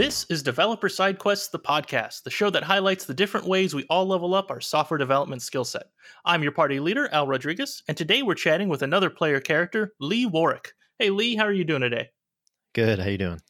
This is Developer Side Quests, the podcast, the show that highlights the different ways we all level up our software development skill set. I'm your party leader, Al Rodriguez, and today we're chatting with another player character, Lee Warrick. Hey, Lee, how are you doing today? Good. How you doing?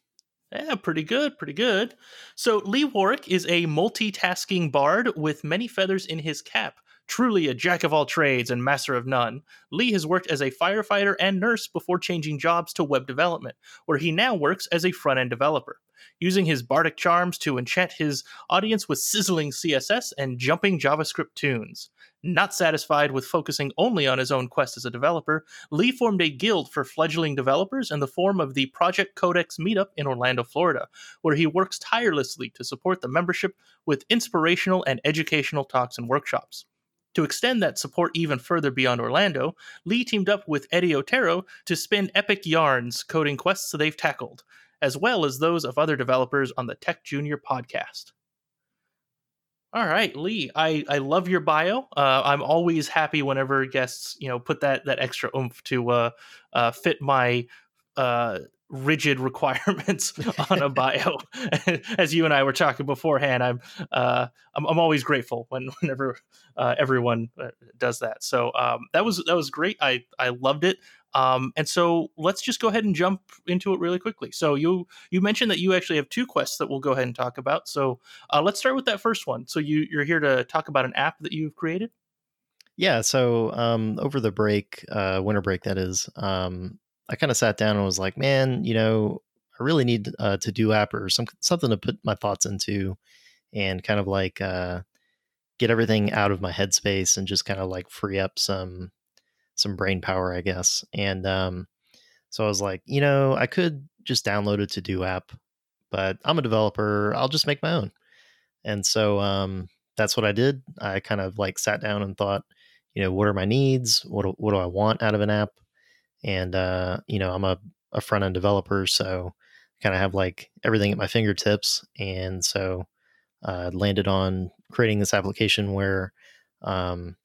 Yeah, pretty good, pretty good. So, Lee Warrick is a multitasking bard with many feathers in his cap. Truly a jack of all trades and master of none, Lee has worked as a firefighter and nurse before changing jobs to web development, where he now works as a front end developer. Using his bardic charms to enchant his audience with sizzling CSS and jumping JavaScript tunes. Not satisfied with focusing only on his own quest as a developer, Lee formed a guild for fledgling developers in the form of the Project Codex meetup in Orlando, Florida, where he works tirelessly to support the membership with inspirational and educational talks and workshops. To extend that support even further beyond Orlando, Lee teamed up with Eddie Otero to spin epic yarns coding quests they've tackled, as well as those of other developers on the Tech Junior podcast. All right, Lee, I, I love your bio. Uh, I'm always happy whenever guests, you know, put that that extra oomph to uh, uh, fit my uh, rigid requirements on a bio. As you and I were talking beforehand, I'm uh, I'm, I'm, always grateful when whenever uh, everyone uh, does that. So um, that was that was great. I I loved it. Um, and so let's just go ahead and jump into it really quickly. So you you mentioned that you actually have two quests that we'll go ahead and talk about. So uh, let's start with that first one. So you you're here to talk about an app that you've created. Yeah. So um, over the break, uh, winter break, that is, um, I kind of sat down and was like, man, you know, I really need uh, to do app or some something to put my thoughts into, and kind of like uh, get everything out of my headspace and just kind of like free up some some brain power, I guess. And um, so I was like, you know, I could just download a to do app, but I'm a developer. I'll just make my own. And so um, that's what I did. I kind of like sat down and thought, you know, what are my needs? What what do I want out of an app? And uh, you know i'm a, a front end developer so kind of have like everything at my fingertips and so uh, landed on creating this application where um,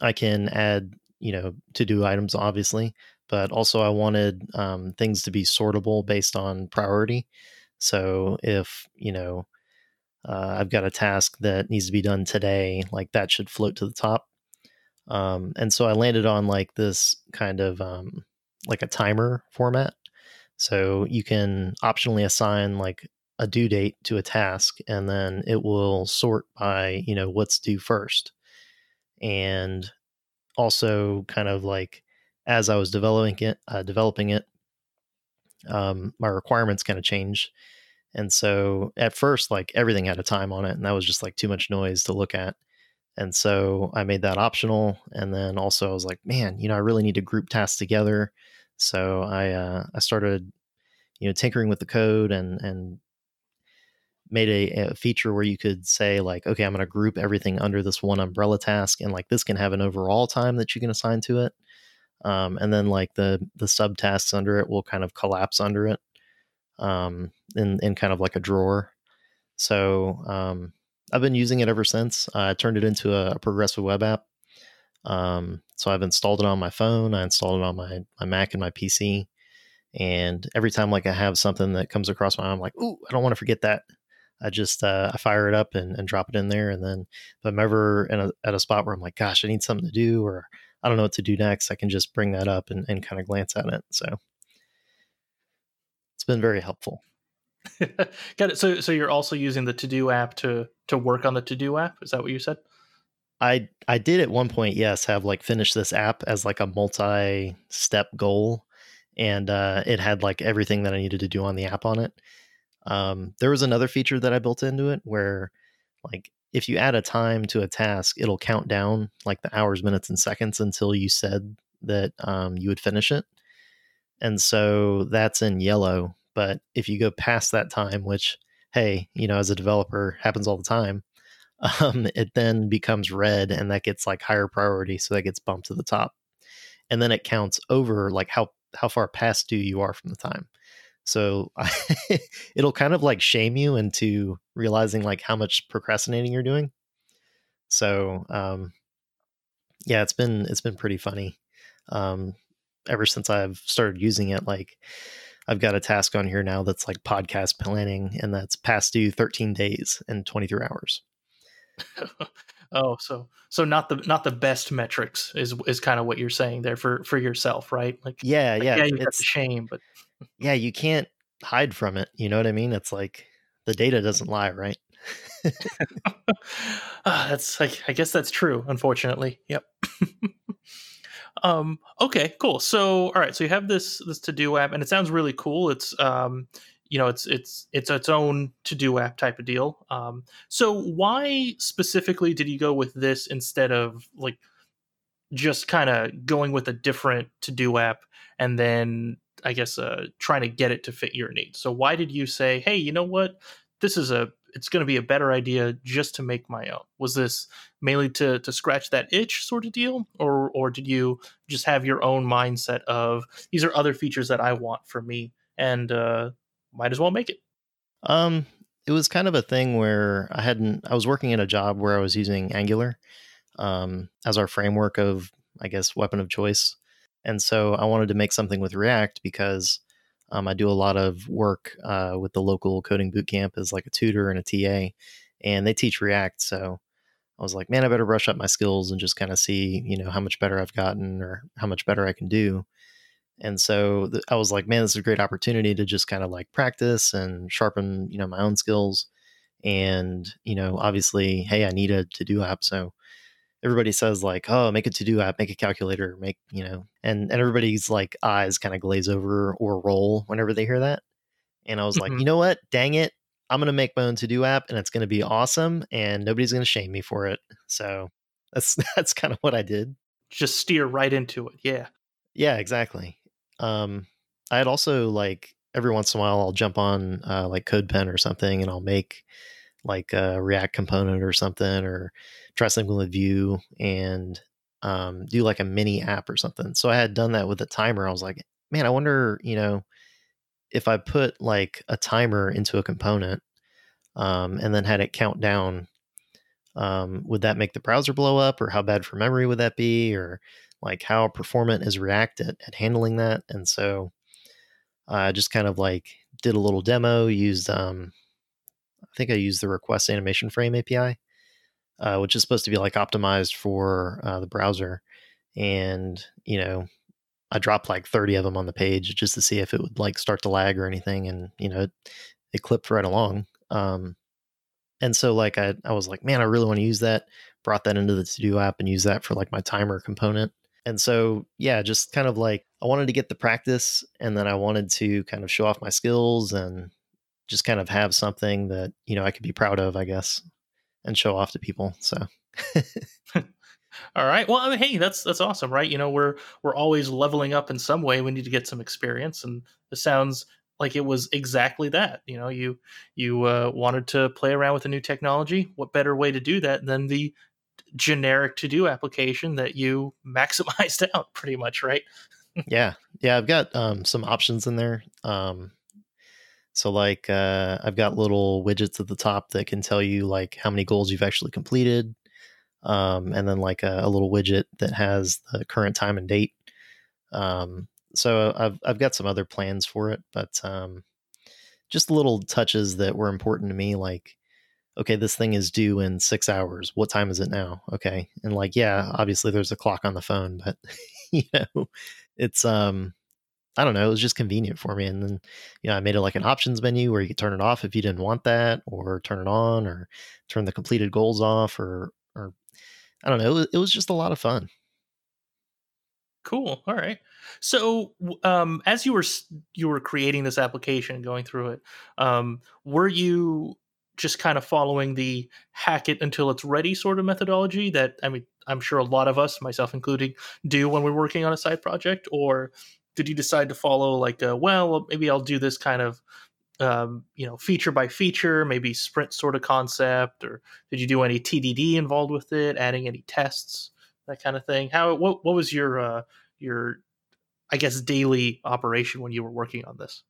i can add you know to do items obviously but also i wanted um, things to be sortable based on priority. So if you know uh, i've got a task that needs to be done today like that should float to the top um, and so I landed on like this kind of um, like a timer format. So you can optionally assign like a due date to a task, and then it will sort by you know what's due first. And also, kind of like as I was developing it, uh, developing it, um, my requirements kind of changed. And so at first, like everything had a time on it, and that was just like too much noise to look at. And so I made that optional. And then also I was like, man, you know, I really need to group tasks together. So I uh, I started, you know, tinkering with the code and and made a, a feature where you could say like, okay, I'm going to group everything under this one umbrella task, and like this can have an overall time that you can assign to it. Um, and then like the the subtasks under it will kind of collapse under it um, in in kind of like a drawer. So um, I've been using it ever since. I turned it into a, a progressive web app. Um, so I've installed it on my phone. I installed it on my my Mac and my PC. And every time like I have something that comes across my mind, I'm like, "Ooh, I don't want to forget that." I just uh, I fire it up and, and drop it in there. And then if I'm ever in a, at a spot where I'm like, "Gosh, I need something to do," or I don't know what to do next, I can just bring that up and, and kind of glance at it. So it's been very helpful. Got it. So so you're also using the to do app to to work on the to do app. Is that what you said? I I did at one point, yes, have like finish this app as like a multi step goal, and uh, it had like everything that I needed to do on the app on it. Um, there was another feature that I built into it where, like, if you add a time to a task, it'll count down like the hours, minutes, and seconds until you said that um, you would finish it. And so that's in yellow. But if you go past that time, which hey, you know, as a developer happens all the time, um, it then becomes red and that gets like higher priority. So that gets bumped to the top. And then it counts over like how, how far past due you are from the time. So it'll kind of like shame you into realizing like how much procrastinating you're doing. So, um, yeah, it's been, it's been pretty funny. Um, ever since I've started using it, like, I've got a task on here now that's like podcast planning, and that's past due 13 days and 23 hours. oh, so so not the not the best metrics is is kind of what you're saying there for for yourself, right? Like yeah, like, yeah, yeah, you got the shame, but yeah, you can't hide from it. You know what I mean? It's like the data doesn't lie, right? uh, that's like I guess that's true. Unfortunately, yep. um. Okay. Cool. So, all right. So you have this this to do app, and it sounds really cool. It's um you know it's it's it's its own to do app type of deal um, so why specifically did you go with this instead of like just kind of going with a different to do app and then i guess uh, trying to get it to fit your needs so why did you say hey you know what this is a it's going to be a better idea just to make my own was this mainly to to scratch that itch sort of deal or or did you just have your own mindset of these are other features that i want for me and uh, might as well make it. Um, it was kind of a thing where I hadn't. I was working in a job where I was using Angular um, as our framework of, I guess, weapon of choice, and so I wanted to make something with React because um, I do a lot of work uh, with the local coding bootcamp as like a tutor and a TA, and they teach React. So I was like, man, I better brush up my skills and just kind of see, you know, how much better I've gotten or how much better I can do. And so th- I was like, man, this is a great opportunity to just kind of like practice and sharpen, you know, my own skills. And, you know, obviously, hey, I need a to do app. So everybody says like, oh, make a to do app, make a calculator, make, you know, and, and everybody's like eyes kind of glaze over or roll whenever they hear that. And I was mm-hmm. like, you know what? Dang it. I'm going to make my own to do app and it's going to be awesome and nobody's going to shame me for it. So that's, that's kind of what I did. Just steer right into it. Yeah. Yeah, exactly. Um, I had also like every once in a while I'll jump on uh, like CodePen or something and I'll make like a React component or something or try something with Vue and um, do like a mini app or something. So I had done that with a timer. I was like, man, I wonder, you know, if I put like a timer into a component um, and then had it count down, um, would that make the browser blow up or how bad for memory would that be? Or like how performant is React at, at handling that. And so I just kind of like did a little demo, used, um, I think I used the request animation frame API, uh, which is supposed to be like optimized for uh, the browser. And, you know, I dropped like 30 of them on the page just to see if it would like start to lag or anything. And, you know, it, it clipped right along. Um, and so like I, I was like, man, I really want to use that. Brought that into the to do app and use that for like my timer component. And so, yeah, just kind of like I wanted to get the practice and then I wanted to kind of show off my skills and just kind of have something that, you know, I could be proud of, I guess, and show off to people. So All right. Well, I mean, hey, that's that's awesome, right? You know, we're we're always leveling up in some way. We need to get some experience, and this sounds like it was exactly that. You know, you you uh, wanted to play around with a new technology. What better way to do that than the generic to do application that you maximized out pretty much, right? yeah. Yeah. I've got um, some options in there. Um, so like uh, I've got little widgets at the top that can tell you like how many goals you've actually completed. Um, and then like a, a, little widget that has the current time and date. Um, so I've I've got some other plans for it, but um, just little touches that were important to me, like okay, this thing is due in six hours. What time is it now? Okay. And like, yeah, obviously there's a clock on the phone, but you know, it's, um, I don't know. It was just convenient for me. And then, you know, I made it like an options menu where you could turn it off if you didn't want that or turn it on or turn the completed goals off or, or I don't know. It was, just a lot of fun. Cool. All right. So, um, as you were you were creating this application going through it, um, were you just kind of following the hack it until it's ready sort of methodology that I mean I'm sure a lot of us, myself including, do when we're working on a side project, or did you decide to follow like a, well maybe I'll do this kind of um, you know feature by feature, maybe sprint sort of concept, or did you do any TDD involved with it, adding any tests, that kind of thing? How what what was your uh, your I guess daily operation when you were working on this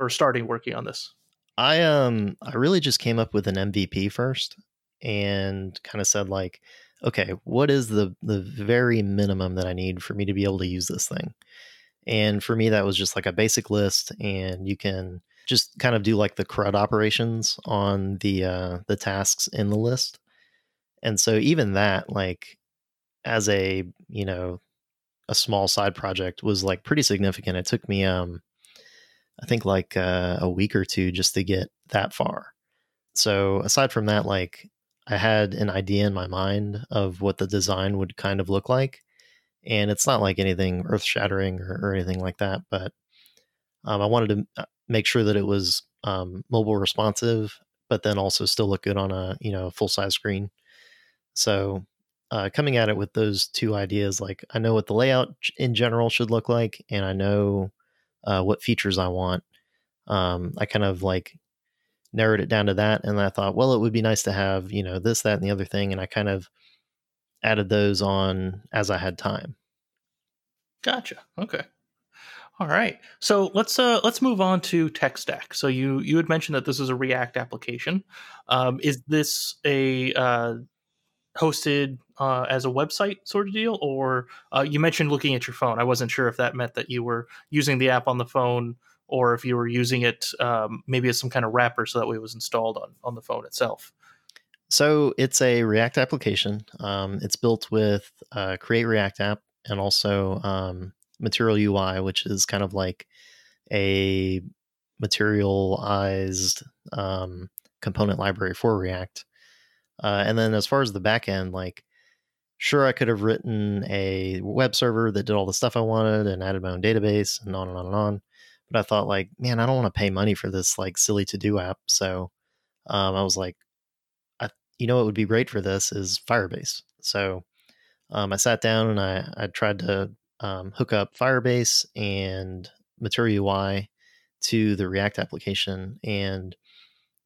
or starting working on this? I um I really just came up with an MVP first and kind of said like, okay, what is the the very minimum that I need for me to be able to use this thing? And for me, that was just like a basic list, and you can just kind of do like the CRUD operations on the uh, the tasks in the list. And so even that, like as a you know a small side project, was like pretty significant. It took me um I think like uh, a week or two just to get that far. So aside from that, like I had an idea in my mind of what the design would kind of look like, and it's not like anything earth shattering or, or, anything like that, but um, I wanted to uh, make sure that it was um, mobile responsive, but then also still look good on a you know full size screen. So uh, coming at it with those two ideas, like I know what the layout in general should look like, and I know uh, what features I want. Um, I kind of like narrowed it down to that, and I thought, well, it would be nice to have you know this, that, and the other thing, and I kind of added those on as I had time. Gotcha. Okay. All right. So let's uh let's move on to tech stack. So you you had mentioned that this is a React application. Um, is this a uh, hosted uh, as a website sort of deal, or uh, you mentioned looking at your phone? I wasn't sure if that meant that you were using the app on the phone, or if you were using it um, maybe as some kind of wrapper, so that way it was installed on on the phone itself. So it's a React application. Um, it's built with uh, Create React app and also um, Material UI, which is kind of like a materialized um, component library for React. Uh, and then as far as the backend, like sure I could have written a web server that did all the stuff I wanted and added my own database and on and on and on. But I thought like, man, I don't want to pay money for this like silly to do app. So um, I was like, you know, what would be great for this is Firebase. So um, I sat down and I, I tried to um, hook up Firebase and Material UI to the React application, and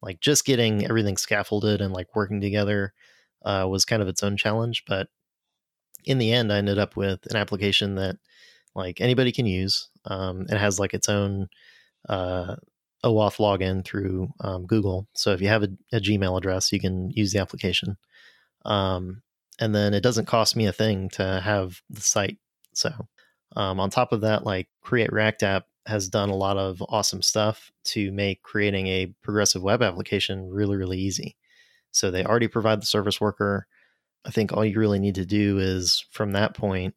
like just getting everything scaffolded and like working together uh, was kind of its own challenge. But in the end, I ended up with an application that like anybody can use. Um, it has like its own uh, OAuth login through um, Google. So if you have a, a, Gmail address, you can use the application. Um, and then it doesn't cost me a thing to have the site. So um, on top of that, like Create React App has done a lot of awesome stuff to make creating a progressive web application really, really easy. So they already provide the service worker. I think all you really need to do is from that point,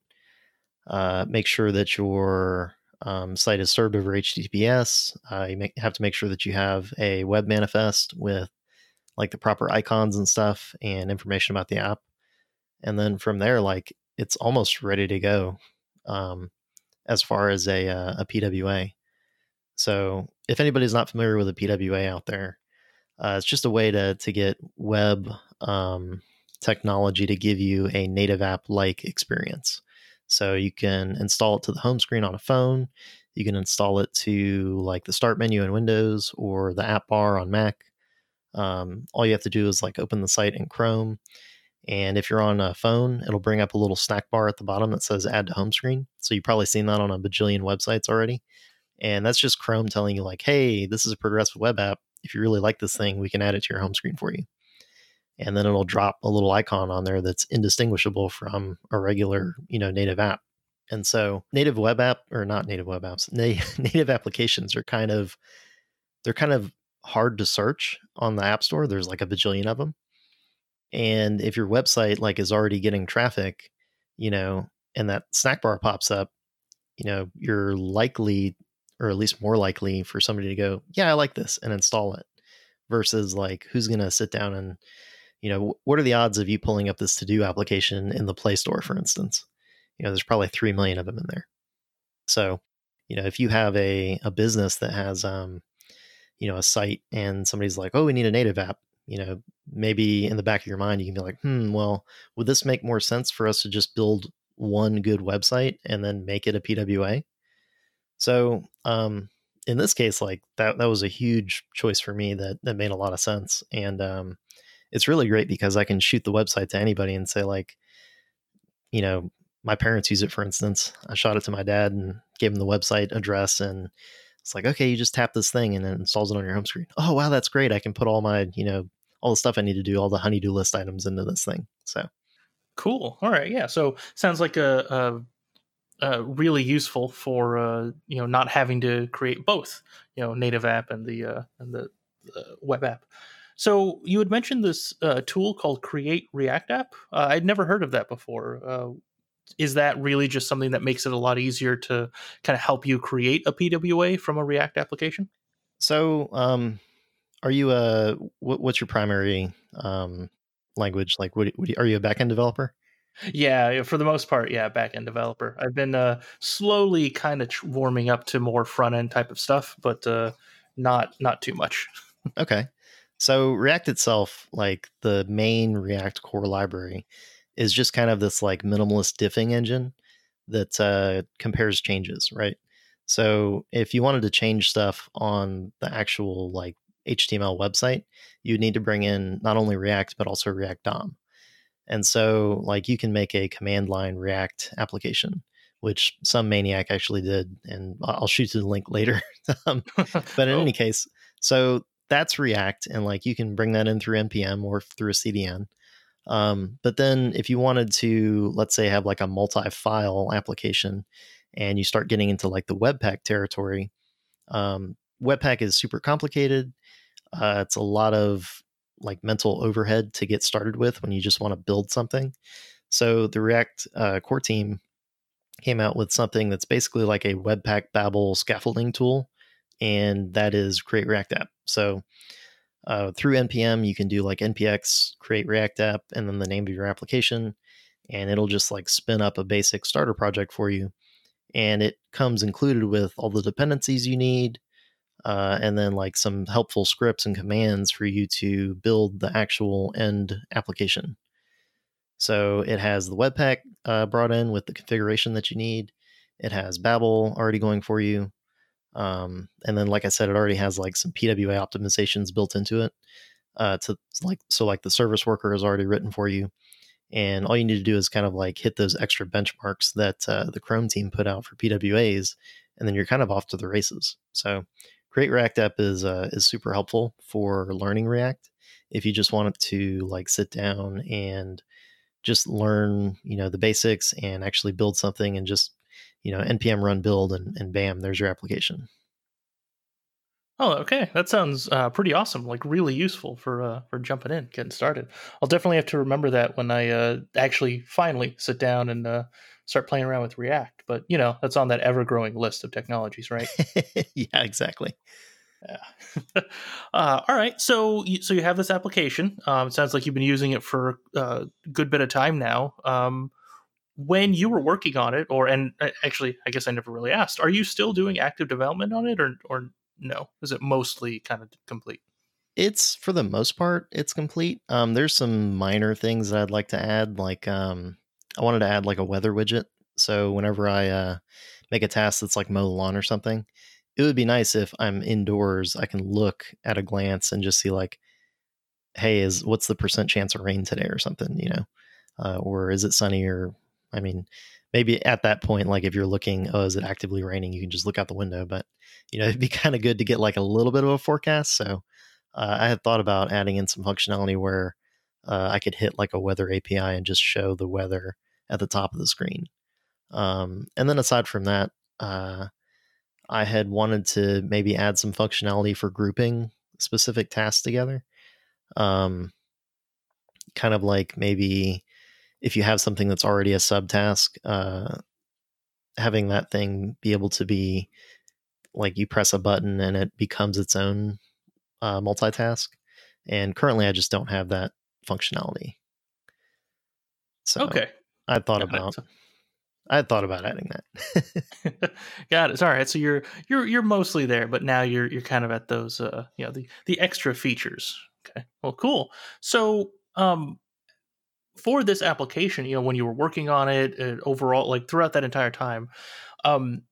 uh, make sure that your um, site is served over HTTPS. Uh, you have to make sure that you have a web manifest with like the proper icons and stuff and information about the app. And then from there, like it's almost ready to go. Um, as far as a, uh, a PWA. So if anybody's not familiar with a PWA out there, uh, it's just a way to to get web um, technology to give you a native app like experience. So you can install it to the home screen on a phone. You can install it to like the start menu in Windows or the app bar on Mac. Um, all you have to do is like open the site in Chrome and if you're on a phone, it'll bring up a little snack bar at the bottom that says add to home screen. So you've probably seen that on a bajillion websites already. And that's just Chrome telling you, like, hey, this is a progressive web app. If you really like this thing, we can add it to your home screen for you. And then it'll drop a little icon on there that's indistinguishable from a regular, you know, native app. And so native web app or not native web apps, na- native applications are kind of they're kind of hard to search on the app store. There's like a bajillion of them and if your website like is already getting traffic you know and that snack bar pops up you know you're likely or at least more likely for somebody to go yeah i like this and install it versus like who's going to sit down and you know what are the odds of you pulling up this to do application in the play store for instance you know there's probably 3 million of them in there so you know if you have a, a business that has um you know a site and somebody's like oh we need a native app you know, maybe in the back of your mind, you can be like, hmm, well, would this make more sense for us to just build one good website and then make it a PWA? So, um, in this case, like that, that was a huge choice for me that, that made a lot of sense. And, um, it's really great because I can shoot the website to anybody and say like, you know, my parents use it, for instance. I shot it to my dad and gave him the website address and it's like, okay, you just tap this thing and it installs it on your home screen. Oh, wow, that's great. I can put all my, you know, all the stuff I need to do, all the honeydew list items into this thing. So cool. All right. Yeah. So sounds like a, uh, really useful for uh, you know not having to create both you know native app and the uh, and the web app. So you had mentioned this uh, tool called Create React App. Uh, I'd never heard of that before. Uh, is that really just something that makes it a lot easier to kind of help you create a PWA from a React application? So, um, are you a what, what's your primary um, language? Like, what, what, are you a backend developer? Yeah, for the most part, yeah, backend developer. I've been uh, slowly kind of warming up to more front end type of stuff, but uh, not not too much. okay, so React itself, like the main React core library, is just kind of this like minimalist diffing engine that uh, compares changes, right? So if you wanted to change stuff on the actual like HTML website, you'd need to bring in not only React but also React DOM. And so like you can make a command line React application, which some maniac actually did, and I'll shoot you the link later. um, but in oh. any case, so that's React, and like you can bring that in through npm or through a CDN. Um, but then if you wanted to, let's say, have like a multi-file application, and you start getting into like the Webpack territory, um, Webpack is super complicated. Uh, it's a lot of like mental overhead to get started with when you just want to build something. So the React uh, core team came out with something that's basically like a Webpack Babel scaffolding tool, and that is Create React App. So uh, through npm, you can do like npx create React App and then the name of your application, and it'll just like spin up a basic starter project for you. And it comes included with all the dependencies you need, uh, and then like some helpful scripts and commands for you to build the actual end application. So it has the Webpack uh, brought in with the configuration that you need. It has Babel already going for you. Um, and then, like I said, it already has like some PWA optimizations built into it. Uh, to like so, like the service worker is already written for you, and all you need to do is kind of like hit those extra benchmarks that uh, the Chrome team put out for PWAs, and then you're kind of off to the races. So, Create React App is uh, is super helpful for learning React. If you just want to like sit down and just learn, you know, the basics and actually build something and just you know, npm run build and, and bam, there's your application. Oh, okay. That sounds uh, pretty awesome. Like really useful for uh, for jumping in, getting started. I'll definitely have to remember that when I uh, actually finally sit down and uh, start playing around with React. But you know, that's on that ever growing list of technologies, right? yeah, exactly. Yeah. uh, all right. So, so you have this application. Um, it sounds like you've been using it for uh, a good bit of time now. Um, when you were working on it, or and uh, actually, I guess I never really asked, are you still doing active development on it, or or no? Is it mostly kind of complete? It's for the most part, it's complete. Um, there's some minor things that I'd like to add, like um, I wanted to add like a weather widget. So whenever I uh, make a task that's like mow the lawn or something, it would be nice if I'm indoors, I can look at a glance and just see like, hey, is what's the percent chance of rain today or something, you know, uh, or is it sunny or I mean, maybe at that point, like if you're looking, oh, is it actively raining? You can just look out the window. But you know, it'd be kind of good to get like a little bit of a forecast. So uh, I had thought about adding in some functionality where uh, I could hit like a weather API and just show the weather at the top of the screen. Um, and then aside from that, uh, I had wanted to maybe add some functionality for grouping specific tasks together. Um, kind of like maybe if you have something that's already a subtask, uh, having that thing be able to be like you press a button and it becomes its own uh, multitask. And currently, I just don't have that functionality. So okay, I thought Got about. It. I thought about adding that. Got it. All right. So you're you're you're mostly there, but now you're you're kind of at those uh you know the the extra features. Okay. Well, cool. So um for this application, you know, when you were working on it, uh, overall, like throughout that entire time, um,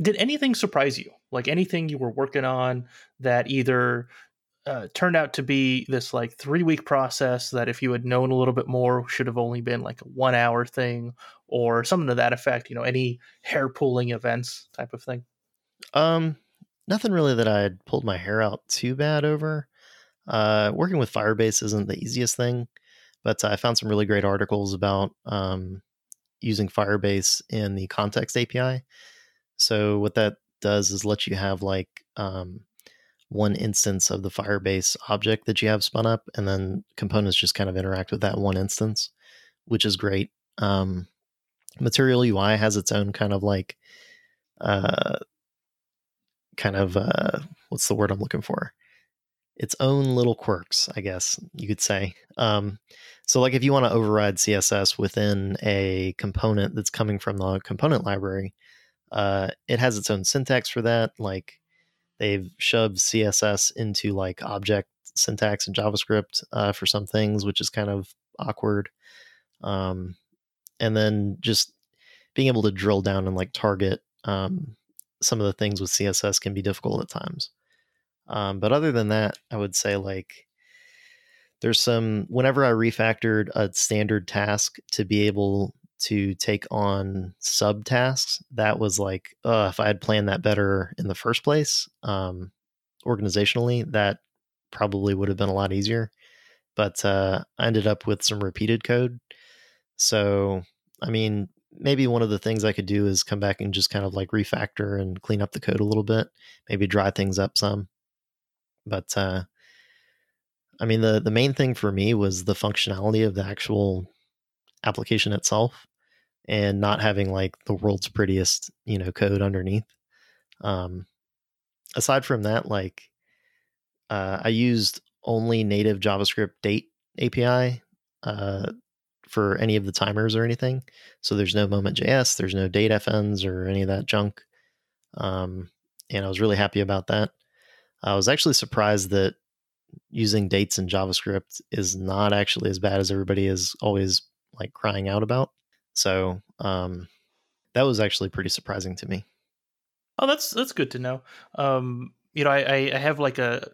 did anything surprise you? Like anything you were working on that either uh, turned out to be this like three week process that if you had known a little bit more should have only been like a one hour thing or something to that effect, you know, any hair pulling events type of thing? Um, nothing really that I had pulled my hair out too bad over. Uh, working with Firebase isn't the easiest thing. But I found some really great articles about um, using Firebase in the context API. So what that does is let you have like um, one instance of the Firebase object that you have spun up, and then components just kind of interact with that one instance, which is great. Um, Material UI has its own kind of like, uh, kind of uh, what's the word I'm looking for? Its own little quirks, I guess you could say. Um, so, like if you want to override CSS within a component that's coming from the component library, uh, it has its own syntax for that. Like they've shoved css into like object syntax in javascript uh, for some things which is kind of awkward um, and then just being able to drill down and like target um, some of the things with css can be difficult at times um, but other than that i would say like there's some whenever i refactored a standard task to be able to take on subtasks, that was like, uh, if I had planned that better in the first place, um, organizationally, that probably would have been a lot easier. But uh, I ended up with some repeated code. So, I mean, maybe one of the things I could do is come back and just kind of like refactor and clean up the code a little bit, maybe dry things up some. But uh, I mean, the the main thing for me was the functionality of the actual application itself and not having like the world's prettiest you know code underneath. Um aside from that like uh, i used only native javascript date api uh, for any of the timers or anything. So there's no moment.js there's no date fns or any of that junk. Um, and i was really happy about that i was actually surprised that using dates in javascript is not actually as bad as everybody is always like crying out about. So um, that was actually pretty surprising to me. Oh, that's that's good to know. Um, you know, I, I have like a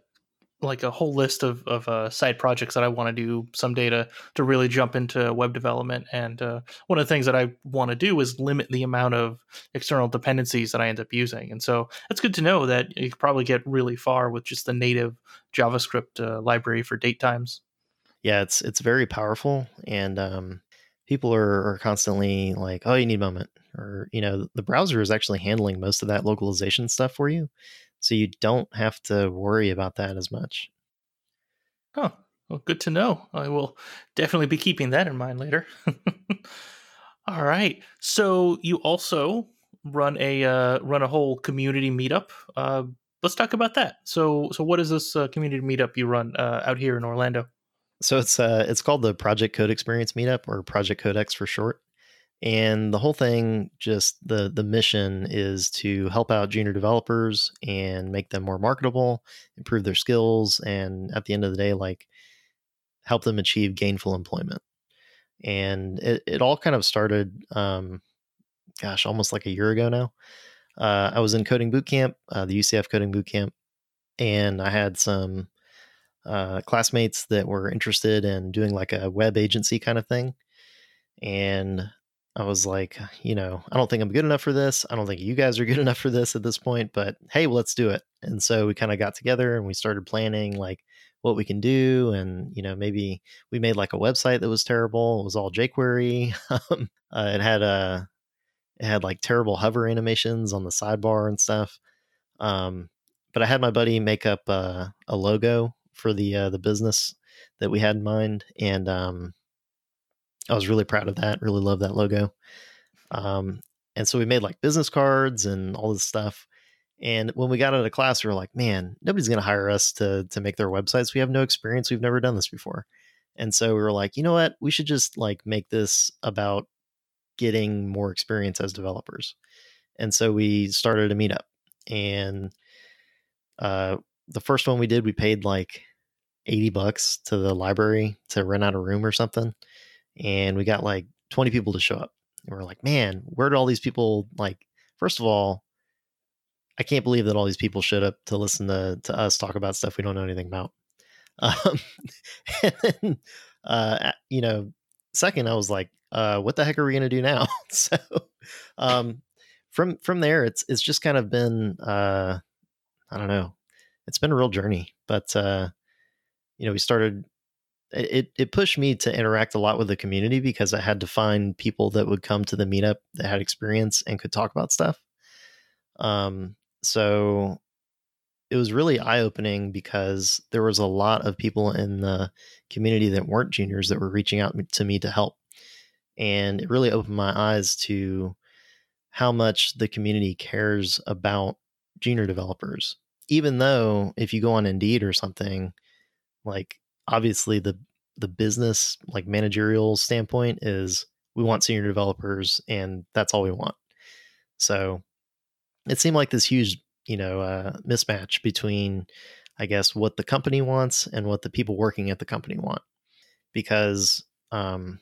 like a whole list of of uh, side projects that I want to do someday to to really jump into web development. And uh, one of the things that I want to do is limit the amount of external dependencies that I end up using. And so it's good to know that you could probably get really far with just the native JavaScript uh, library for date times. Yeah, it's it's very powerful, and um, people are, are constantly like, oh, you need moment. Or, you know, the browser is actually handling most of that localization stuff for you. So you don't have to worry about that as much. Oh, well, good to know. I will definitely be keeping that in mind later. All right. So you also run a uh, run a whole community meetup. Uh, let's talk about that. So so what is this uh, community meetup you run uh, out here in Orlando? So it's uh it's called the Project Code Experience Meetup or Project Codex for short. And the whole thing just the the mission is to help out junior developers and make them more marketable, improve their skills, and at the end of the day, like help them achieve gainful employment. And it, it all kind of started um gosh, almost like a year ago now. Uh, I was in coding boot camp, uh, the UCF coding boot camp, and I had some uh, classmates that were interested in doing like a web agency kind of thing. And I was like, you know, I don't think I'm good enough for this. I don't think you guys are good enough for this at this point, but hey, let's do it. And so we kind of got together and we started planning like what we can do. And, you know, maybe we made like a website that was terrible. It was all jQuery. Um, uh, it had a, uh, it had like terrible hover animations on the sidebar and stuff. Um, but I had my buddy make up uh, a logo for the uh, the business that we had in mind, and um, I was really proud of that. Really love that logo. Um, and so we made like business cards and all this stuff. And when we got out of class, we were like, "Man, nobody's going to hire us to to make their websites. We have no experience. We've never done this before." And so we were like, "You know what? We should just like make this about getting more experience as developers." And so we started a meetup, and uh, the first one we did, we paid like 80 bucks to the library to rent out a room or something. And we got like 20 people to show up. And we're like, man, where do all these people like, first of all, I can't believe that all these people showed up to listen to, to us talk about stuff we don't know anything about. Um, and then, uh, you know, second, I was like, uh, what the heck are we to do now? so, um, from, from there, it's, it's just kind of been, uh, I don't know, it's been a real journey. But uh, you know, we started it it pushed me to interact a lot with the community because I had to find people that would come to the meetup that had experience and could talk about stuff. Um, so it was really eye opening because there was a lot of people in the community that weren't juniors that were reaching out to me to help, and it really opened my eyes to how much the community cares about junior developers. Even though if you go on Indeed or something, like obviously the the business like managerial standpoint is we want senior developers and that's all we want. So it seemed like this huge, you know, uh, mismatch between I guess what the company wants and what the people working at the company want. Because um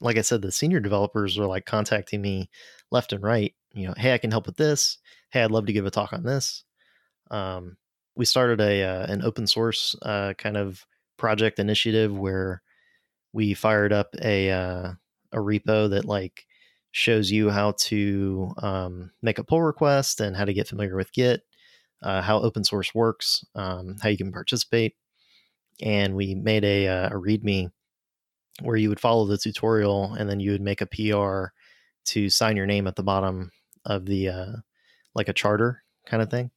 like I said, the senior developers were like contacting me left and right, you know, hey, I can help with this. Hey, I'd love to give a talk on this. Um, we started a uh, an open source uh, kind of project initiative where we fired up a uh, a repo that like shows you how to um, make a pull request and how to get familiar with Git, uh, how open source works, um, how you can participate, and we made a, uh, a README where you would follow the tutorial and then you would make a PR to sign your name at the bottom of the uh, like a charter kind of thing,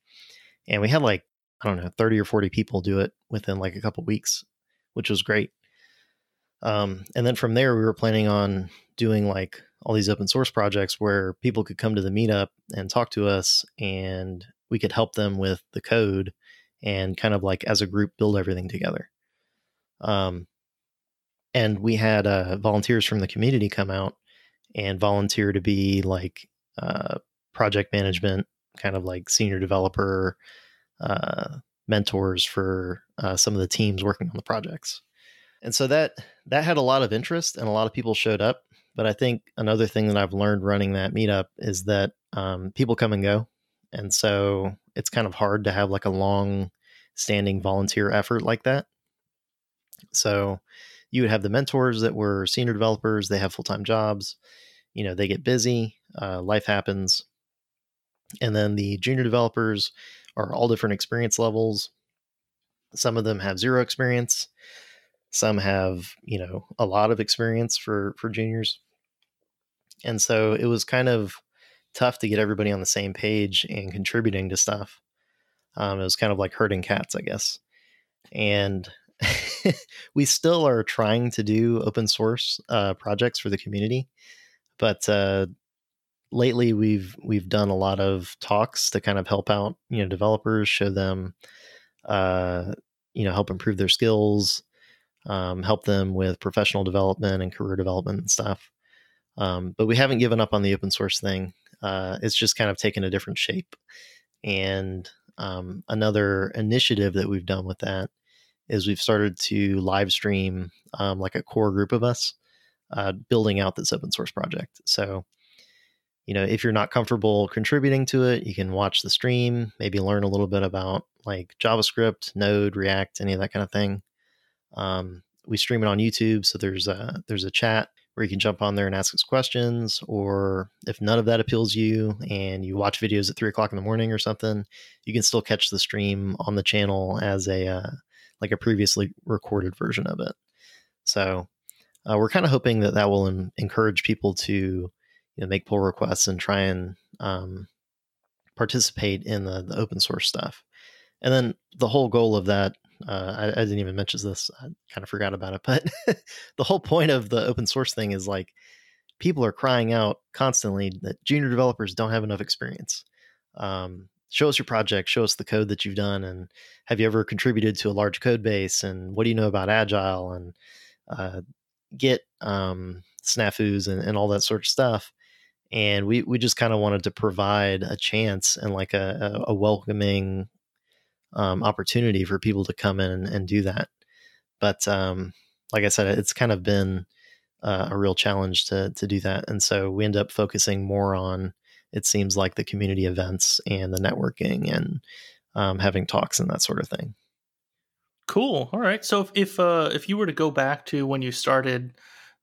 and we had like I don't know, 30 or 40 people do it within like a couple weeks, which was great. Um, and then from there, we were planning on doing like all these open source projects where people could come to the meetup and talk to us and we could help them with the code and kind of like as a group build everything together. Um, and we had uh, volunteers from the community come out and volunteer to be like uh, project management, kind of like senior developer, uh, mentors for uh, some of the teams working on the projects. And so that that had a lot of interest, and a lot of people showed up. But I think another thing that I've learned running that meetup is that um, people come and go, and so it's kind of hard to have like a long standing volunteer effort like that. So you would have the mentors that were senior developers; they have full time jobs. You know, they get busy, uh, life happens, and then the junior developers are all different experience levels. Some of them have zero experience. Some have, you know, a lot of experience for for juniors. And so it was kind of tough to get everybody on the same page and contributing to stuff. Um, it was kind of like herding cats, I guess. And we still are trying to do open source uh, projects for the community, but uh, lately we've we've done a lot of talks to kind of help out you know developers show them uh you know help improve their skills um, help them with professional development and career development and stuff. Um, but we haven't given up on the open source thing. Uh, it's just kind of taken a different shape. And um, another initiative that we've done with that is we've started to live stream um, like a core group of us uh, building out this open source project. So you know, if you're not comfortable contributing to it, you can watch the stream, maybe learn a little bit about like JavaScript, Node, React, any of that kind of thing. Um, we stream it on YouTube, so there's a there's a chat where you can jump on there and ask us questions. Or if none of that appeals to you and you watch videos at three o'clock in the morning or something, you can still catch the stream on the channel as a uh, like a previously recorded version of it. So uh, we're kind of hoping that that will encourage people to you know, make pull requests and try and um, participate in the, the open source stuff. And then the whole goal of that, uh, I, I, didn't even mention this. I kind of forgot about it, but the whole point of the open source thing is like people are crying out constantly that junior developers don't have enough experience. Um, show us your project, show us the code that you've done, and have you ever contributed to a large code base? And what do you know about Agile and uh, Git um, snafus and, and all that sort of stuff? And we we just kind of wanted to provide a chance and like a, a welcoming um, opportunity for people to come in and, and do that. But um, like I said, it's kind of been uh, a real challenge to to do that, and so we end up focusing more on it seems like the community events and the networking and um, having talks and that sort of thing. Cool. All right. So if if, uh, if you were to go back to when you started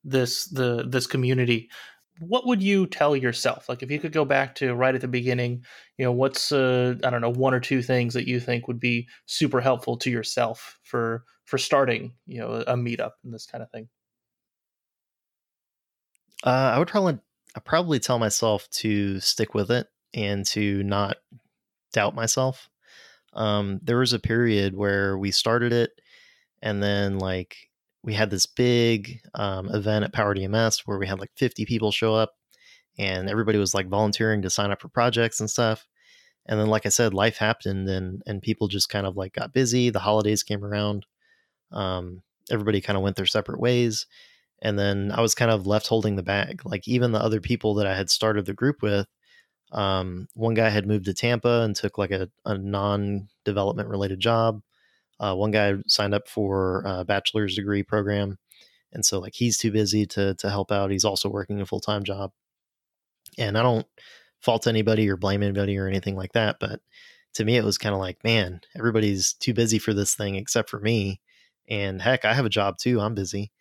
this the this community, what would you tell yourself? Like if you could go back to right at the beginning, you know, what's uh, I don't know, one or two things that you think would be super helpful to yourself for for starting, you know, a meetup and this kind of thing. Uh, I would probably I probably tell myself to stick with it and to not doubt myself. Um, there was a period where we started it, and then like we had this big um, event at Power DMS where we had like 50 people show up, and everybody was like volunteering to sign up for projects and stuff. And then, like I said, life happened, and and people just kind of like got busy. The holidays came around. Um, everybody kind of went their separate ways, and then I was kind of left holding the bag. Like even the other people that I had started the group with, um, one guy had moved to Tampa and took like a, a non-development related job. Uh, one guy signed up for a bachelor's degree program, and so like he's too busy to to help out. He's also working a full time job, and I don't fault anybody or blame anybody or anything like that. But to me, it was kind of like, man, everybody's too busy for this thing except for me. And heck, I have a job too. I'm busy.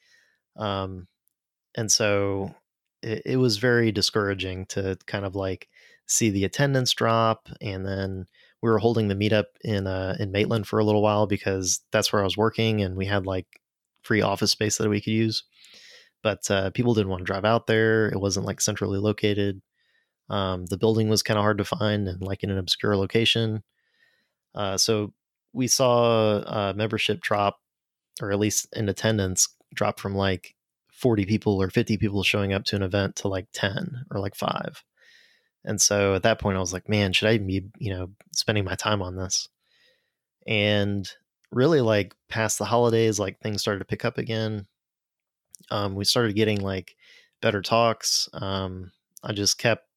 Um, and so it, it was very discouraging to kind of like see the attendance drop. And then we were holding the meetup in uh, in Maitland for a little while because that's where I was working, and we had like free office space that we could use. But uh, people didn't want to drive out there. It wasn't like centrally located. Um, the building was kind of hard to find and like in an obscure location. Uh, so we saw membership drop, or at least in attendance, drop from like 40 people or 50 people showing up to an event to like 10 or like five. And so at that point, I was like, man, should I be, you know, spending my time on this? And really, like past the holidays, like things started to pick up again. Um, we started getting like better talks. Um, I just kept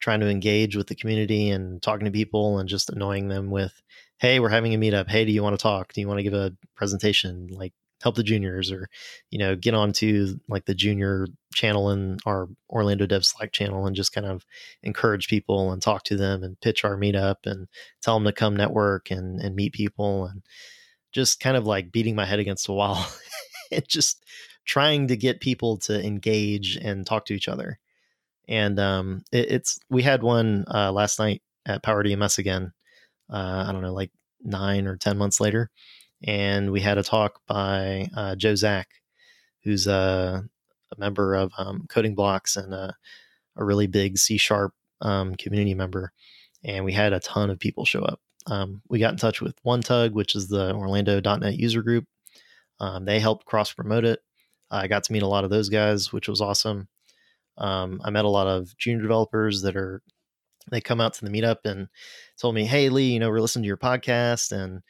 trying to engage with the community and talking to people and just annoying them with, hey, we're having a meetup. Hey, do you want to talk? Do you want to give a presentation? Like, help the juniors or you know get onto like the junior channel in our orlando dev slack channel and just kind of encourage people and talk to them and pitch our meetup and tell them to come network and and meet people and just kind of like beating my head against a wall and just trying to get people to engage and talk to each other. And um it, it's we had one uh last night at power dms again uh i don't know like nine or ten months later and we had a talk by uh, Joe Zack, who's a, a member of um, Coding Blocks and a, a, really big C Sharp um, community member. And we had a ton of people show up. Um, we got in touch with ONETUG, which is the Orlando.NET user group. Um, they helped cross promote it. I got to meet a lot of those guys, which was awesome. Um, I met a lot of junior developers that are they come out to the meetup and told me, "Hey Lee, you know, we're listening to your podcast and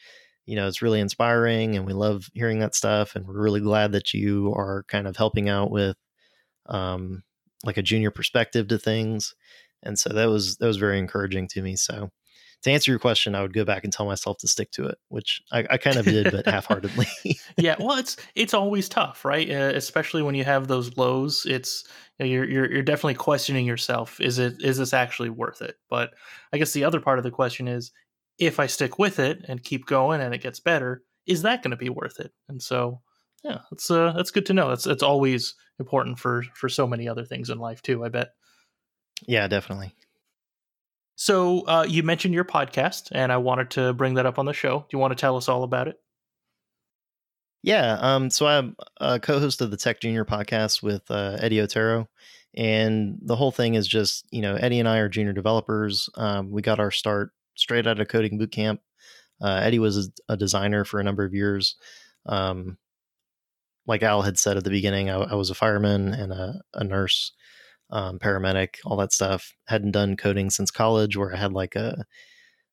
you know, it's really inspiring and we love hearing that stuff. And we're really glad that you are kind of helping out with um, like a junior perspective to things. And so that was, that was very encouraging to me. So to answer your question, I would go back and tell myself to stick to it, which I, I kind of did, but half-heartedly. yeah, well, it's it's always tough, right? Uh, especially when you have those lows. It's you know, you're, you're you're definitely questioning yourself. Is it is this actually worth it? But I guess the other part of the question is, if I stick with it and keep going and it gets better, is that going to be worth it? And so, yeah, that's uh, that's good to know. That's that's always important for for so many other things in life too. I bet. Yeah, definitely. So uh, you mentioned your podcast, and I wanted to bring that up on the show. Do you want to tell us all about it? Yeah. Um. So I'm a co-host of the Tech Junior podcast with uh, Eddie Otero, and the whole thing is just you know Eddie and I are junior developers. Um, we got our start straight out of coding boot camp. Uh, Eddie was a, designer for a number of years. Um, like Al had said at the beginning, I, I was a fireman and a, a nurse, um, paramedic, all that stuff. Hadn't done coding since college, where I had like a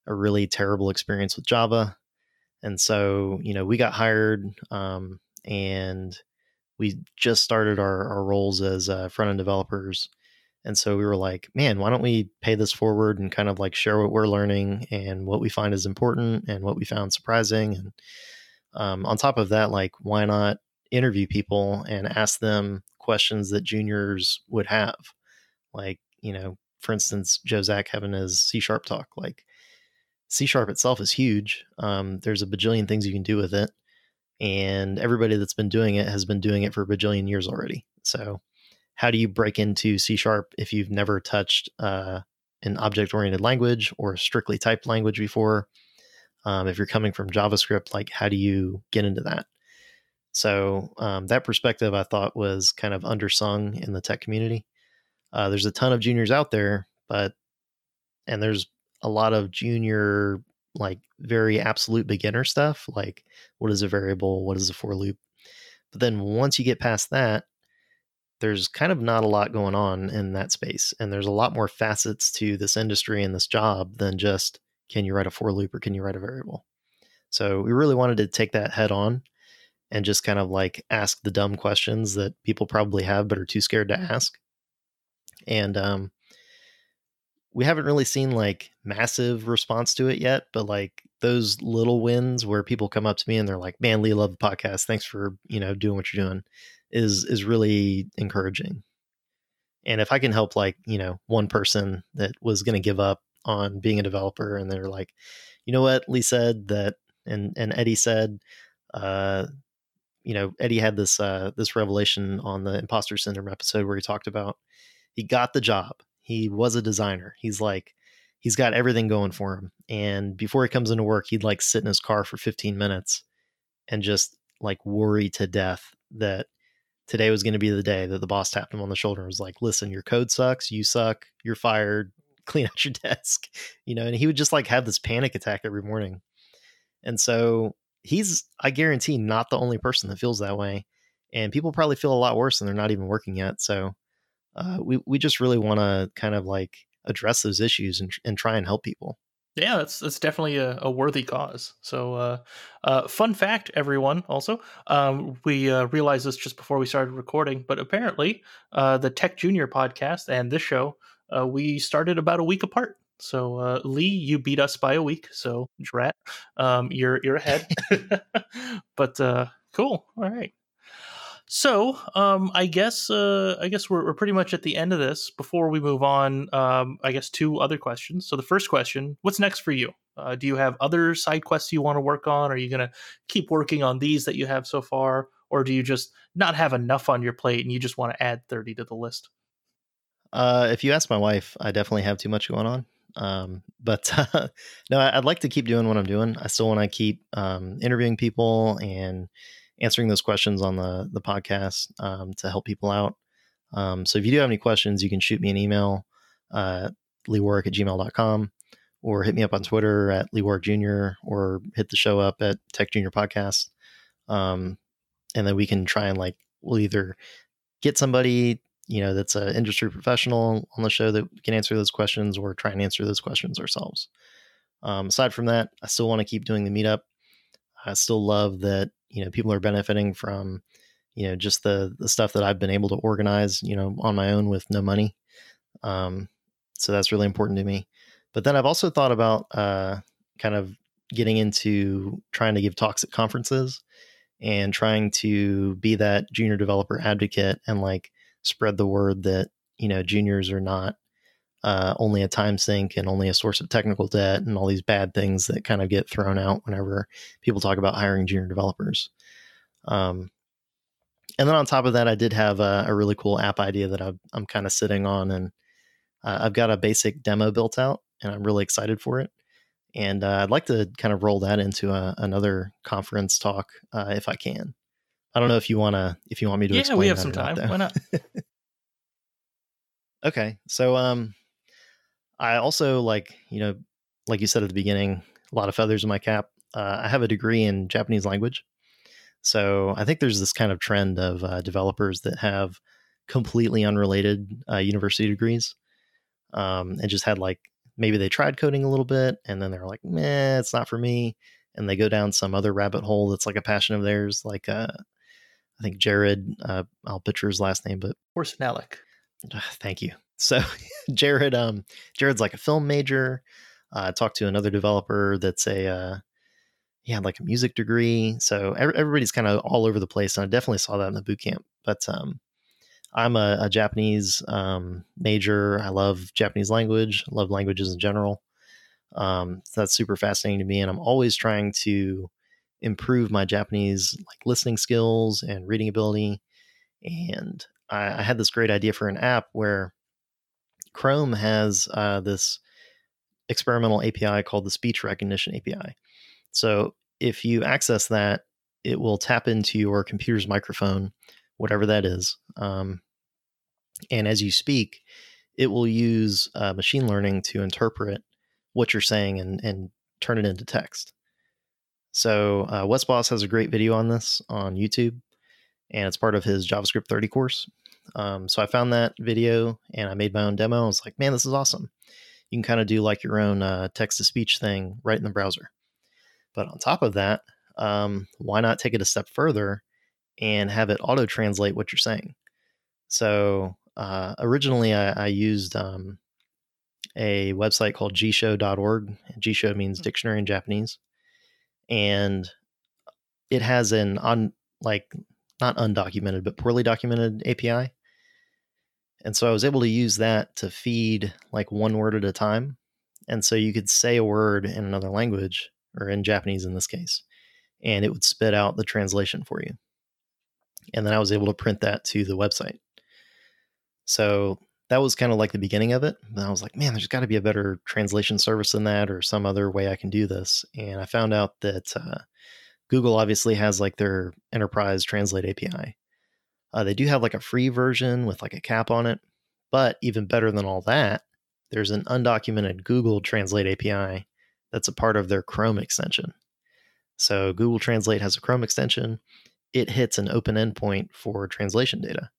a really terrible experience with Java, and so you know we got hired, um, and we just started our, our roles as uh, front end developers and so we were like, man, why don't we pay this forward and kind of like share what we're learning and what we find is important and what we found surprising. And um, on top of that, like, why not interview people and ask them questions that juniors would have? Like, you know, for instance, Joe Zack having his C sharp talk. Like, C sharp itself is huge. Um, there's a bajillion things you can do with it. And everybody that's been doing it has been doing it for a bajillion years already. So, how do you break into C sharp if you've never touched uh, an object oriented language or strictly typed language before? Um, if you're coming from JavaScript, like how do you get into that? So um, that perspective I thought was kind of undersung in the tech community. Uh, there's a ton of juniors out there, but and there's a lot of junior like very absolute beginner stuff like what is a variable what is a for loop but then once you get past that there's kind of not a lot going on in that space and there's a lot more facets to this industry and this job than just can you write a for loop or can you write a variable? So we really wanted to take that head on and just kind of like ask the dumb questions that people probably have but are too scared to ask and um, we haven't really seen like massive response to it yet, but like those little wins where people come up to me and they're like, "Man, Lee, love the podcast. Thanks for you know doing what you're doing," is is really encouraging. And if I can help like you know one person that was going to give up on being a developer, and they're like, you know what, Lee said that, and and Eddie said, uh, you know, Eddie had this uh, this revelation on the imposter syndrome episode where he talked about he got the job he was a designer. He's like, he's got everything going for him. And before he comes into work, he'd like sit in his car for 15 minutes and just like worry to death that today was going to be the day that the boss tapped him on the shoulder and was like, listen, your code sucks. You suck. You're fired. Clean out your desk. You know, and he would just like have this panic attack every morning. And so he's, I guarantee, not the only person that feels that way. And people probably feel a lot worse and they're not even working yet. So uh, we we just really want to kind of like address those issues and and try and help people. Yeah, that's that's definitely a, a worthy cause. So, uh, uh, fun fact, everyone. Also, um, we uh, realized this just before we started recording, but apparently, uh, the Tech Junior podcast and this show, uh, we started about a week apart. So, uh, Lee, you beat us by a week. So, drat, um, you're you're ahead. but cool. All right. So, um, I guess uh, I guess we're, we're pretty much at the end of this. Before we move on, um, I guess two other questions. So, the first question: What's next for you? Uh, do you have other side quests you want to work on? Are you going to keep working on these that you have so far, or do you just not have enough on your plate and you just want to add thirty to the list? Uh, if you ask my wife, I definitely have too much going on. Um, but no, I'd like to keep doing what I'm doing. I still want to keep um, interviewing people and answering those questions on the the podcast um, to help people out. Um, so if you do have any questions, you can shoot me an email, uh, leewarrick at gmail.com, or hit me up on Twitter at leewarrick jr. or hit the show up at Tech Junior Podcast. Um, and then we can try and like, we'll either get somebody, you know, that's an industry professional on the show that can answer those questions or try and answer those questions ourselves. Um, aside from that, I still want to keep doing the meetup. I still love that you know people are benefiting from you know just the the stuff that I've been able to organize you know on my own with no money. Um, so that's really important to me. But then I've also thought about uh, kind of getting into trying to give talks at conferences and trying to be that junior developer advocate and like spread the word that you know juniors are not uh, only a time sink and only a source of technical debt and all these bad things that kind of get thrown out whenever people talk about hiring junior developers. Um, and then on top of that, I did have a, a really cool app idea that i am kind of sitting on, and uh, I've got a basic demo built out, and I'm really excited for it. And uh, I'd like to kind of roll that into a, another conference talk uh, if I can. I don't know if you want to if you want me to. Yeah, we have some time. Why not? okay, so um, I also like, you know, like you said at the beginning, a lot of feathers in my cap. Uh, I have a degree in Japanese language. So I think there's this kind of trend of uh, developers that have completely unrelated uh, university degrees um, and just had like maybe they tried coding a little bit and then they're like, meh, it's not for me. And they go down some other rabbit hole that's like a passion of theirs. Like, uh, I think Jared, uh, I'll butcher his last name, but Orson Alec. Thank you. So Jared, um, Jared's like a film major. Uh, talked to another developer that's a, uh, he had like a music degree. So everybody's kind of all over the place. And I definitely saw that in the boot camp. But um, I'm a, a Japanese um, major. I love Japanese language, love languages in general. Um, so that's super fascinating to me. And I'm always trying to improve my Japanese like listening skills and reading ability. And I had this great idea for an app where Chrome has uh, this experimental API called the Speech Recognition API. So if you access that, it will tap into your computer's microphone, whatever that is. Um, and as you speak, it will use uh, machine learning to interpret what you're saying and, and turn it into text. So uh, Wes Bos has a great video on this on YouTube, and it's part of his JavaScript 30 course. Um, so I found that video and I made my own demo. I was like, man, this is awesome. You can kind of do like your own uh, text to speech thing right in the browser. But on top of that, um, why not take it a step further and have it auto translate what you're saying? So uh, originally, I, I used um, a website called jisho.org. Jisho means hmm. dictionary in Japanese, and it has an on like not undocumented but poorly documented API. And so I was able to use that to feed like one word at a time. And so you could say a word in another language or in Japanese in this case, and it would spit out the translation for you. And then I was able to print that to the website. So that was kind of like the beginning of it. And I was like, man, there's got to be a better translation service than that or some other way I can do this. And I found out that uh, Google obviously has like their enterprise translate API. Uh, they do have like a free version with like a cap on it. But even better than all that, there's an undocumented Google Translate API that's a part of their Chrome extension. So Google Translate has a Chrome extension. It hits an open endpoint for translation data.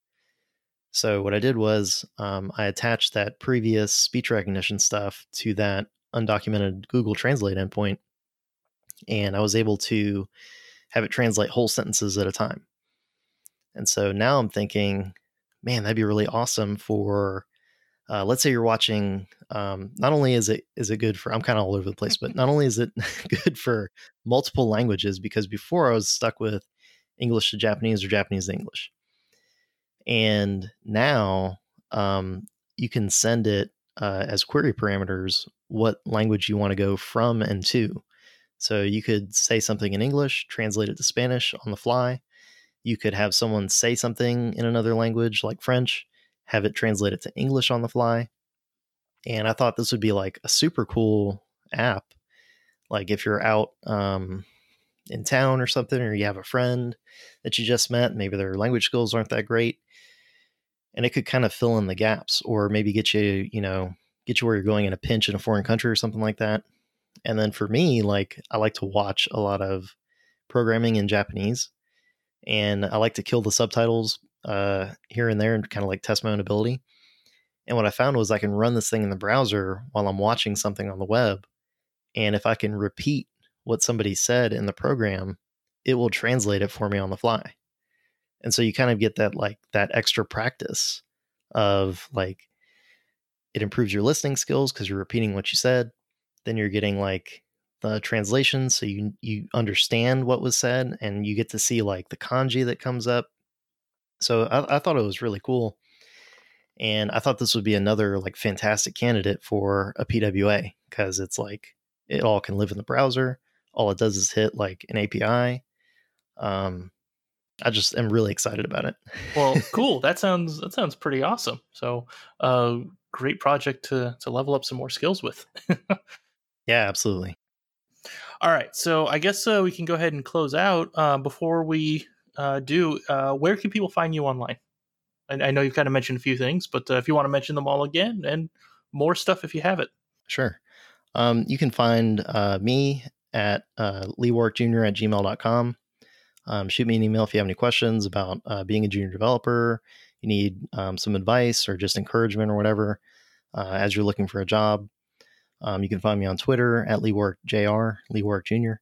So what I did was um, I attached that previous speech recognition stuff to that undocumented Google Translate endpoint, and I was able to have it translate whole sentences at a time. And so now I'm thinking, man, that'd be really awesome for. Uh, let's say you're watching. Um, not only is it is it good for I'm kind of all over the place, but not only is it good for multiple languages because before I was stuck with English to Japanese or Japanese to English. And now um, you can send it uh, as query parameters what language you want to go from and to. So you could say something in English, translate it to Spanish on the fly. You could have someone say something in another language like French, have it translated to English on the fly. And I thought this would be like a super cool app. Like if you're out um, in town or something, or you have a friend that you just met, maybe their language skills aren't that great, and it could kind of fill in the gaps or maybe get you, you know, get you where you're going in a pinch in a foreign country or something like that. And then for me, like I like to watch a lot of programming in Japanese and I like to kill the subtitles uh, here and there and kind of like test my own ability. And what I found was I can run this thing in the browser while I'm watching something on the web. And if I can repeat what somebody said in the program, it will translate it for me on the fly and so you kind of get that like that extra practice of like it improves your listening skills because you're repeating what you said then you're getting like the translation so you you understand what was said and you get to see like the kanji that comes up so I, I thought it was really cool and i thought this would be another like fantastic candidate for a pwa because it's like it all can live in the browser all it does is hit like an api um, I just am really excited about it. well, cool. That sounds that sounds pretty awesome. So, uh, great project to to level up some more skills with. yeah, absolutely. All right, so I guess uh, we can go ahead and close out. Uh, before we uh, do, uh, where can people find you online? I, I know you've kind of mentioned a few things, but uh, if you want to mention them all again and more stuff if you have it. Sure. Um, you can find uh, me at uh, leewarrickjr at gmail.com. Um, shoot me an email if you have any questions about being a junior developer, you need um, some advice or just encouragement or whatever as you're looking for a job. Um, you can find me on Twitter at LeeWarrickJR, Lee Warrick Jr.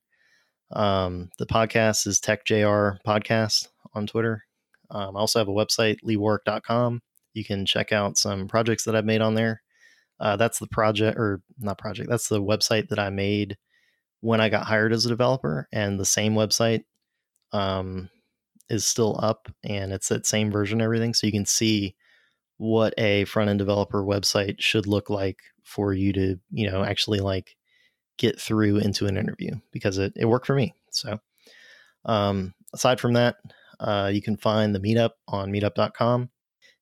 Um, the podcast is TechJR Podcast on Twitter. Um, I also have a website, leewarrick.com. You can check out some projects that I've made on there. Uh, that's the project, or not project, that's the website that I made when I got hired as a developer. And the same website um, is still up and it's that same version everything. So you can see what a front end developer website should look like for you to, you know, actually like get through into an interview because it, it worked for me. So, um, aside from that, uh, you can find the meetup on meetup.com.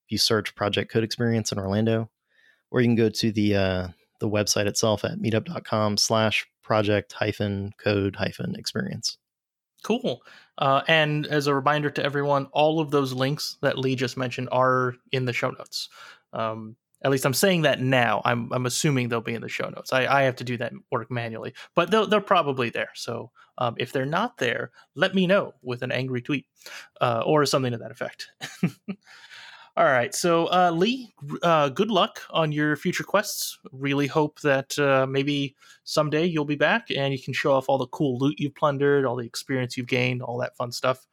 If you search Project Code Experience in Orlando, or you can go to the uh, the website itself at meetup.com slash project hyphen code hyphen experience. Cool. Uh, and as a reminder to everyone, all of those links that Lee just mentioned are in the show notes. Um, at least I'm saying that now. I'm I'm assuming they'll be in the show notes. I, I have to do that work manually, but they're they're probably there. So um, if they're not there, let me know with an angry tweet uh, or something to that effect. All right, so uh, Lee, uh, good luck on your future quests. Really hope that uh, maybe someday you'll be back and you can show off all the cool loot you've plundered, all the experience you've gained, all that fun stuff.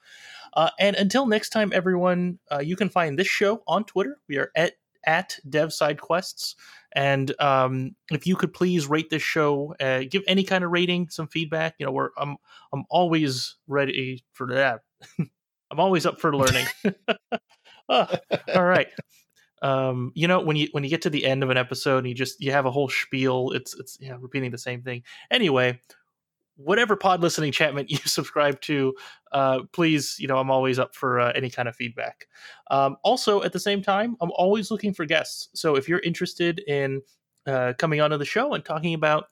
Uh, and until next time, everyone, uh, you can find this show on Twitter. We are at at DevSideQuests. And um, if you could please rate this show, uh, give any kind of rating, some feedback. You know, we're I'm I'm always ready for that. I'm always up for learning. all right. Um, you know, when you when you get to the end of an episode and you just you have a whole spiel, it's it's yeah, repeating the same thing. Anyway, whatever pod listening Chapman you subscribe to, uh, please, you know, I'm always up for uh, any kind of feedback. Um, also, at the same time, I'm always looking for guests. So if you're interested in uh, coming onto the show and talking about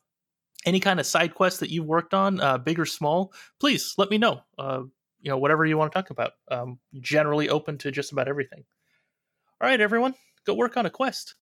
any kind of side quest that you've worked on, uh, big or small, please let me know. You know, whatever you want to talk about. Um, generally open to just about everything. All right, everyone, go work on a quest.